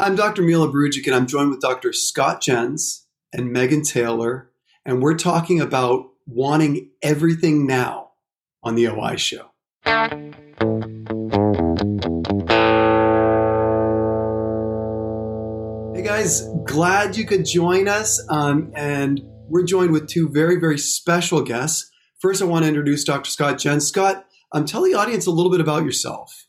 I'm Dr. Mile Brujic, and I'm joined with Dr. Scott Jens and Megan Taylor, and we're talking about wanting everything now on the OI show. Hey guys, glad you could join us. Um, and we're joined with two very, very special guests. First, I want to introduce Dr. Scott Jens. Scott, um, tell the audience a little bit about yourself.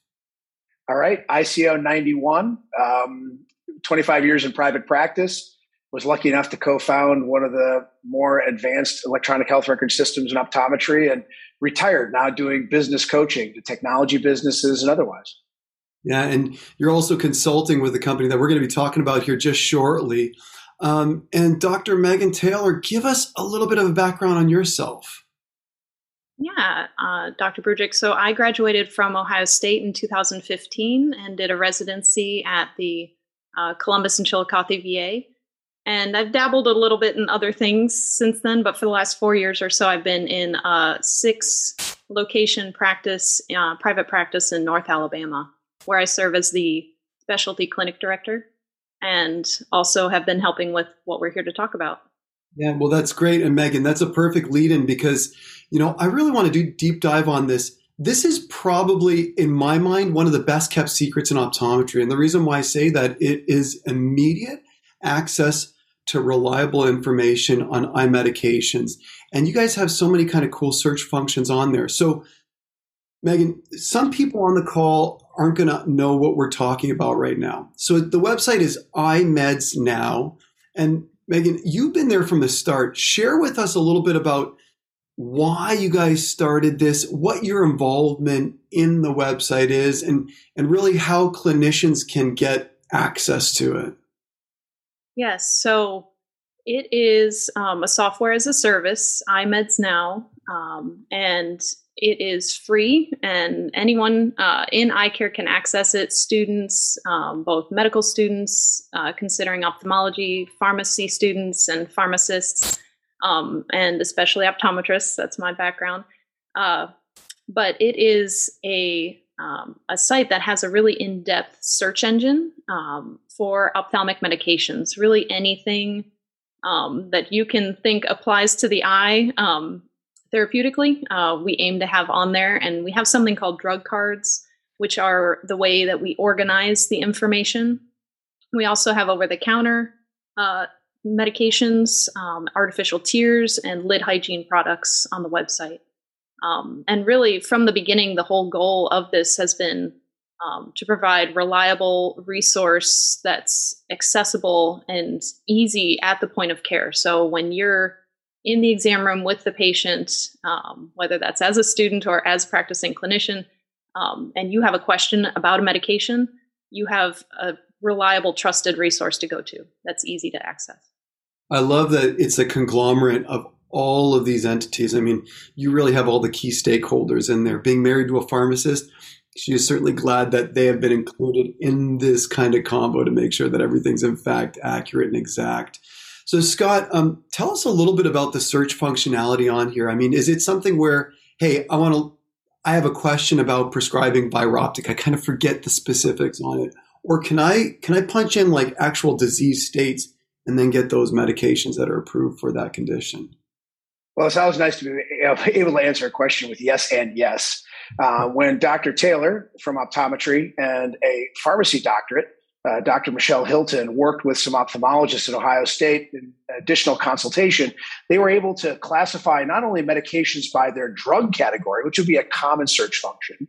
All right, ICO 91, um, 25 years in private practice. Was lucky enough to co found one of the more advanced electronic health record systems in optometry and retired now doing business coaching to technology businesses and otherwise. Yeah, and you're also consulting with a company that we're going to be talking about here just shortly. Um, and Dr. Megan Taylor, give us a little bit of a background on yourself. Yeah, uh, Dr. Brujic. So I graduated from Ohio State in 2015 and did a residency at the uh, Columbus and Chillicothe VA. And I've dabbled a little bit in other things since then, but for the last four years or so, I've been in a six location practice, uh, private practice in North Alabama, where I serve as the specialty clinic director and also have been helping with what we're here to talk about. Yeah, well, that's great. And Megan, that's a perfect lead in because, you know, I really want to do deep dive on this. This is probably, in my mind, one of the best kept secrets in optometry. And the reason why I say that it is immediate access to reliable information on eye medications. And you guys have so many kind of cool search functions on there. So, Megan, some people on the call aren't going to know what we're talking about right now. So the website is iMeds Now. And Megan, you've been there from the start. Share with us a little bit about why you guys started this, what your involvement in the website is, and, and really how clinicians can get access to it. Yes. So it is um, a software as a service, iMeds Now, um, and it is free, and anyone uh, in eye care can access it. Students, um, both medical students uh, considering ophthalmology, pharmacy students, and pharmacists, um, and especially optometrists. That's my background. Uh, but it is a um, a site that has a really in depth search engine um, for ophthalmic medications. Really, anything um, that you can think applies to the eye um, therapeutically, uh, we aim to have on there. And we have something called drug cards, which are the way that we organize the information. We also have over the counter uh, medications, um, artificial tears, and lid hygiene products on the website. Um, and really, from the beginning, the whole goal of this has been um, to provide reliable resource that's accessible and easy at the point of care. So when you're in the exam room with the patient, um, whether that's as a student or as practicing clinician, um, and you have a question about a medication, you have a reliable, trusted resource to go to that's easy to access. I love that it's a conglomerate of all of these entities. I mean, you really have all the key stakeholders in there. Being married to a pharmacist, she is certainly glad that they have been included in this kind of combo to make sure that everything's in fact accurate and exact. So, Scott, um, tell us a little bit about the search functionality on here. I mean, is it something where, hey, I want to, I have a question about prescribing Viroptic. I kind of forget the specifics on it, or can I can I punch in like actual disease states and then get those medications that are approved for that condition? Well, it's always nice to be able to answer a question with yes and yes. Uh, when Dr. Taylor from optometry and a pharmacy doctorate uh, Dr. Michelle Hilton worked with some ophthalmologists at Ohio State in additional consultation. They were able to classify not only medications by their drug category, which would be a common search function,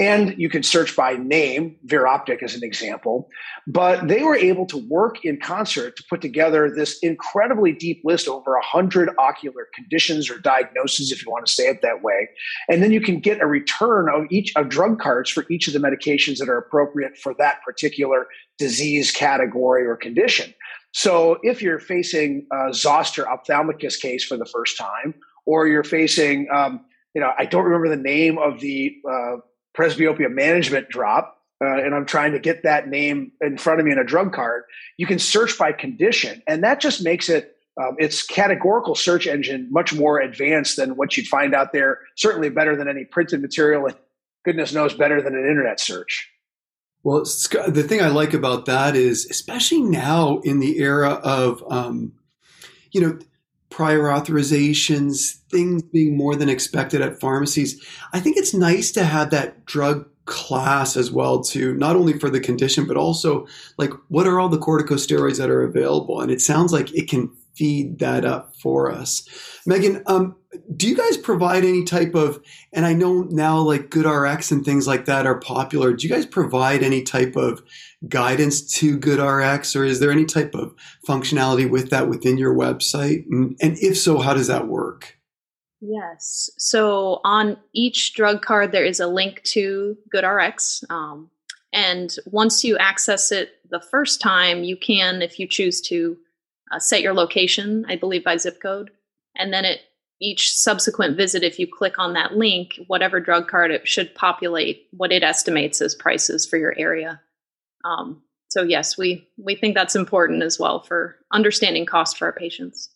and you can search by name, Viroptic as an example. But they were able to work in concert to put together this incredibly deep list over 100 ocular conditions or diagnoses, if you want to say it that way. And then you can get a return of each of drug cards for each of the medications that are appropriate for that particular disease category or condition. So if you're facing a zoster ophthalmicus case for the first time, or you're facing, um, you know, I don't remember the name of the uh, presbyopia management drop, uh, and I'm trying to get that name in front of me in a drug card, you can search by condition. And that just makes it, um, its categorical search engine much more advanced than what you'd find out there, certainly better than any printed material, and goodness knows better than an internet search. Well, the thing I like about that is, especially now in the era of, um, you know, prior authorizations, things being more than expected at pharmacies, I think it's nice to have that drug class as well too not only for the condition but also like what are all the corticosteroids that are available? And it sounds like it can feed that up for us. Megan um, do you guys provide any type of and i know now like GoodRx and things like that are popular. Do you guys provide any type of guidance to GoodRx or is there any type of functionality with that within your website? And, if so how does that work? Yes. So on each drug card there is a link to GoodRx um, and once you access it the first time you can if you choose to uh, set your location i believe by zip code and then it each subsequent visit, if you click on that link, whatever drug card, it should populate what it estimates as prices for your area. Um, so yes, we we think that's important as well for understanding cost for our patients.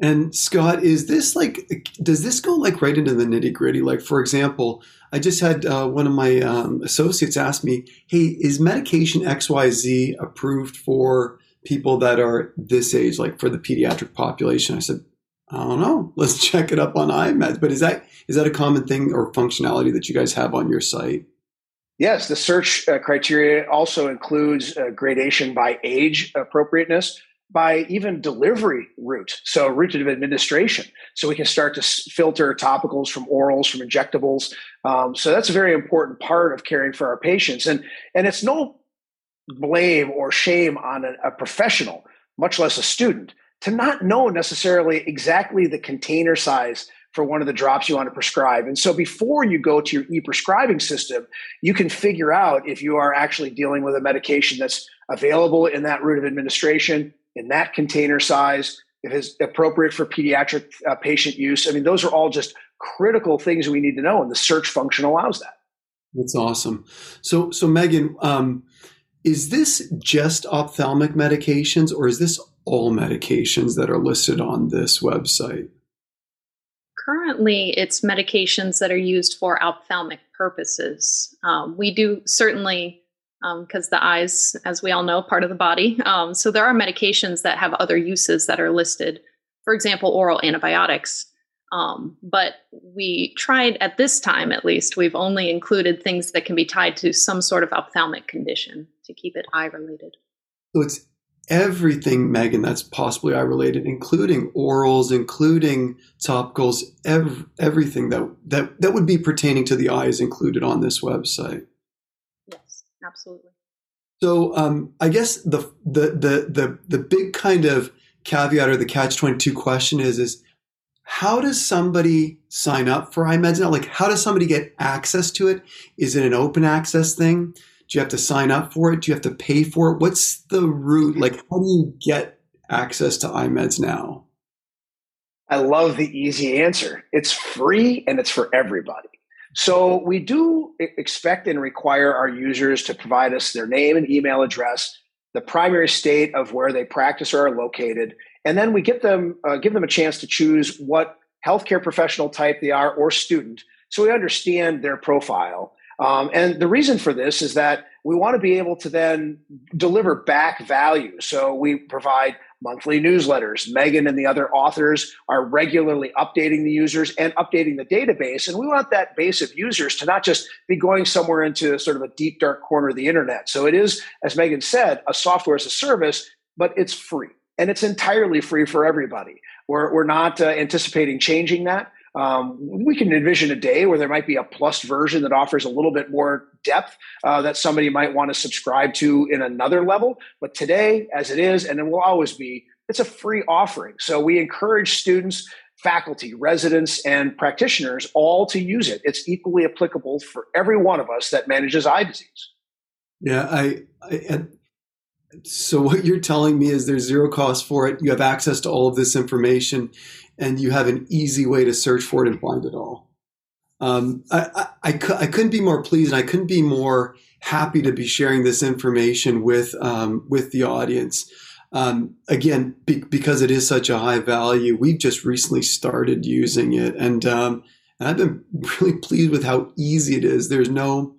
And Scott, is this like, does this go like right into the nitty gritty? Like, for example, I just had uh, one of my um, associates ask me, "Hey, is medication X Y Z approved for people that are this age, like for the pediatric population?" I said, I don't know. Let's check it up on iMeds. But is that is that a common thing or functionality that you guys have on your site? Yes, the search uh, criteria also includes uh, gradation by age appropriateness, by even delivery route, so route of administration. So we can start to filter topicals from orals, from injectables. Um, so that's a very important part of caring for our patients, and and it's no blame or shame on a, a professional, much less a student to not know necessarily exactly the container size for one of the drops you want to prescribe. And so before you go to your e-prescribing system, you can figure out if you are actually dealing with a medication that's available in that route of administration, in that container size, if it's appropriate for pediatric uh, patient use. I mean, those are all just critical things we need to know, and the search function allows that. That's awesome. So, so Megan, um, is this just ophthalmic medications, or is this all medications that are listed on this website? Currently, it's medications that are used for ophthalmic purposes. Um, we do certainly, because um, the eyes, as we all know, part of the body. Um, so there are medications that have other uses that are listed. For example, oral antibiotics. Um, but we tried at this time, at least, we've only included things that can be tied to some sort of ophthalmic condition to keep it eye related. So it's everything, Megan, that's possibly eye related, including orals, including topicals, ev- everything that, that, that would be pertaining to the eye is included on this website. Yes, absolutely. So um, I guess the, the, the, the, the big kind of caveat or the catch 22 question is, is how does somebody sign up for iMeds now? Like, how does somebody get access to it? Is it an open access thing? Do you have to sign up for it? Do you have to pay for it? What's the route? Like, how do you get access to iMeds now? I love the easy answer. It's free and it's for everybody. So we do expect and require our users to provide us their name and email address, the primary state of where they practice or are located, and then we get them uh, give them a chance to choose what healthcare professional type they are or student, so we understand their profile. Um, and the reason for this is that we want to be able to then deliver back value. So we provide monthly newsletters. Megan and the other authors are regularly updating the users and updating the database. And we want that base of users to not just be going somewhere into sort of a deep, dark corner of the internet. So it is, as Megan said, a software as a service, but it's free. And it's entirely free for everybody. We're, we're not uh, anticipating changing that. Um, we can envision a day where there might be a plus version that offers a little bit more depth uh, that somebody might want to subscribe to in another level. But today, as it is, and it will always be, it's a free offering. So we encourage students, faculty, residents, and practitioners all to use it. It's equally applicable for every one of us that manages eye disease. Yeah, I, I so what you're telling me is there's zero cost for it. You have access to all of this information and you have an easy way to search for it and find it all. Um, I, I, I, I, couldn't be more pleased and I couldn't be more happy to be sharing this information with, um, with the audience. Um, again, be, because it is such a high value, we've just recently started using it and, um, and I've been really pleased with how easy it is. There's no,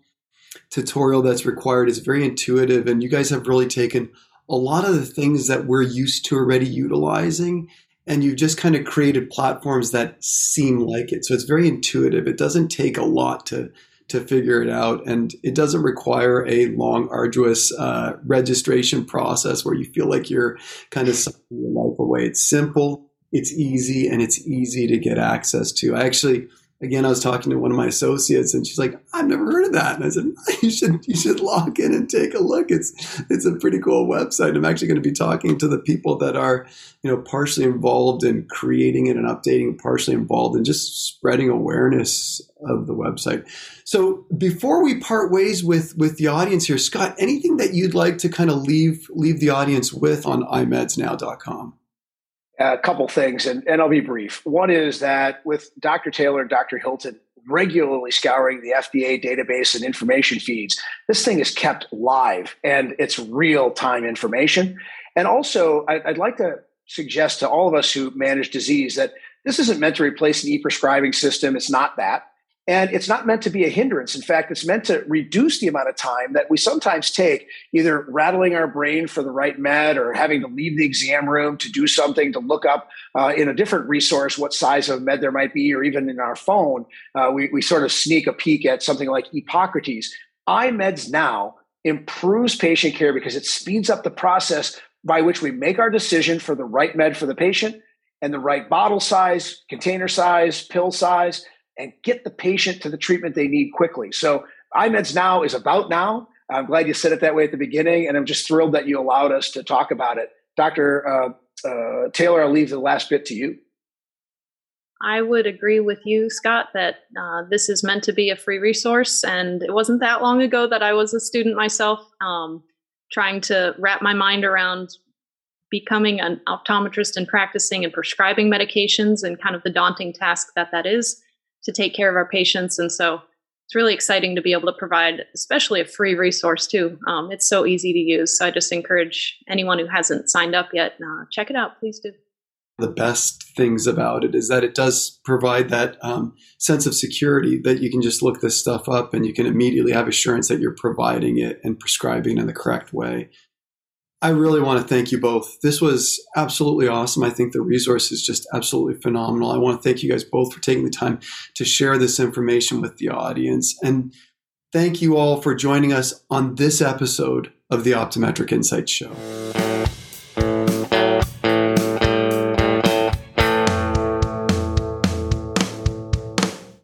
tutorial that's required. is very intuitive, and you guys have really taken a lot of the things that we're used to already utilizing and you've just kind of created platforms that seem like it. So it's very intuitive. It doesn't take a lot to to figure it out, and it doesn't require a long, arduous uh, registration process where you feel like you're kind of sucking your life away. It's simple, it's easy, and it's easy to get access to. I actually again, I was talking to one of my associates, and she's like, "I've never heard of that." And I said, "You should you should log in and take a look. It's it's a pretty cool website. I'm actually going to be talking to the people that are, you know, partially involved in creating it and updating, partially involved in just spreading awareness of the website." So before we part ways with with the audience here, Scott, anything that you'd like to kind of leave leave the audience with on imedsnow.com? A couple things, and, and I'll be brief. One is that with Dr. Taylor and Dr. Hilton regularly scouring the FDA database and information feeds, this thing is kept live and it's real time information. And also, I'd like to suggest to all of us who manage disease that this isn't meant to replace an e prescribing system. It's not that. And it's not meant to be a hindrance. In fact, it's meant to reduce the amount of time that we sometimes take either rattling our brain for the right med or having to leave the exam room to do something to look up uh, in a different resource what size of med there might be, or even in our phone. Uh, we, we sort of sneak a peek at something like Epocrates. iMeds Now improves patient care because it speeds up the process by which we make our decision for the right med for the patient and the right bottle size, container size, pill size and get the patient to the treatment they need quickly. So iMeds Now is about now. I'm glad you said it that way at the beginning, and I'm just thrilled that you allowed us to talk about it. Dr. Uh, uh, Taylor, I'll leave the last bit to you. I would agree with you, Scott, that uh, this is meant to be a free resource. And it wasn't that long ago that I was a student myself, um, trying to wrap my mind around becoming an optometrist and practicing and prescribing medications and kind of the daunting task that that is to take care of our patients. And so it's really exciting to be able to provide, especially a free resource too. Um, it's so easy to use. So I just encourage anyone who hasn't signed up yet, uh, check it out. Please do. The best things about it is that it does provide that um, sense of security that you can just look this stuff up and you can immediately have assurance that you're providing it and prescribing in the correct way. I really want to thank you both. This was absolutely awesome. I think the resource is just absolutely phenomenal. I want to thank you guys both for taking the time to share this information with the audience. And thank you all for joining us on this episode of the Optometric Insights Show.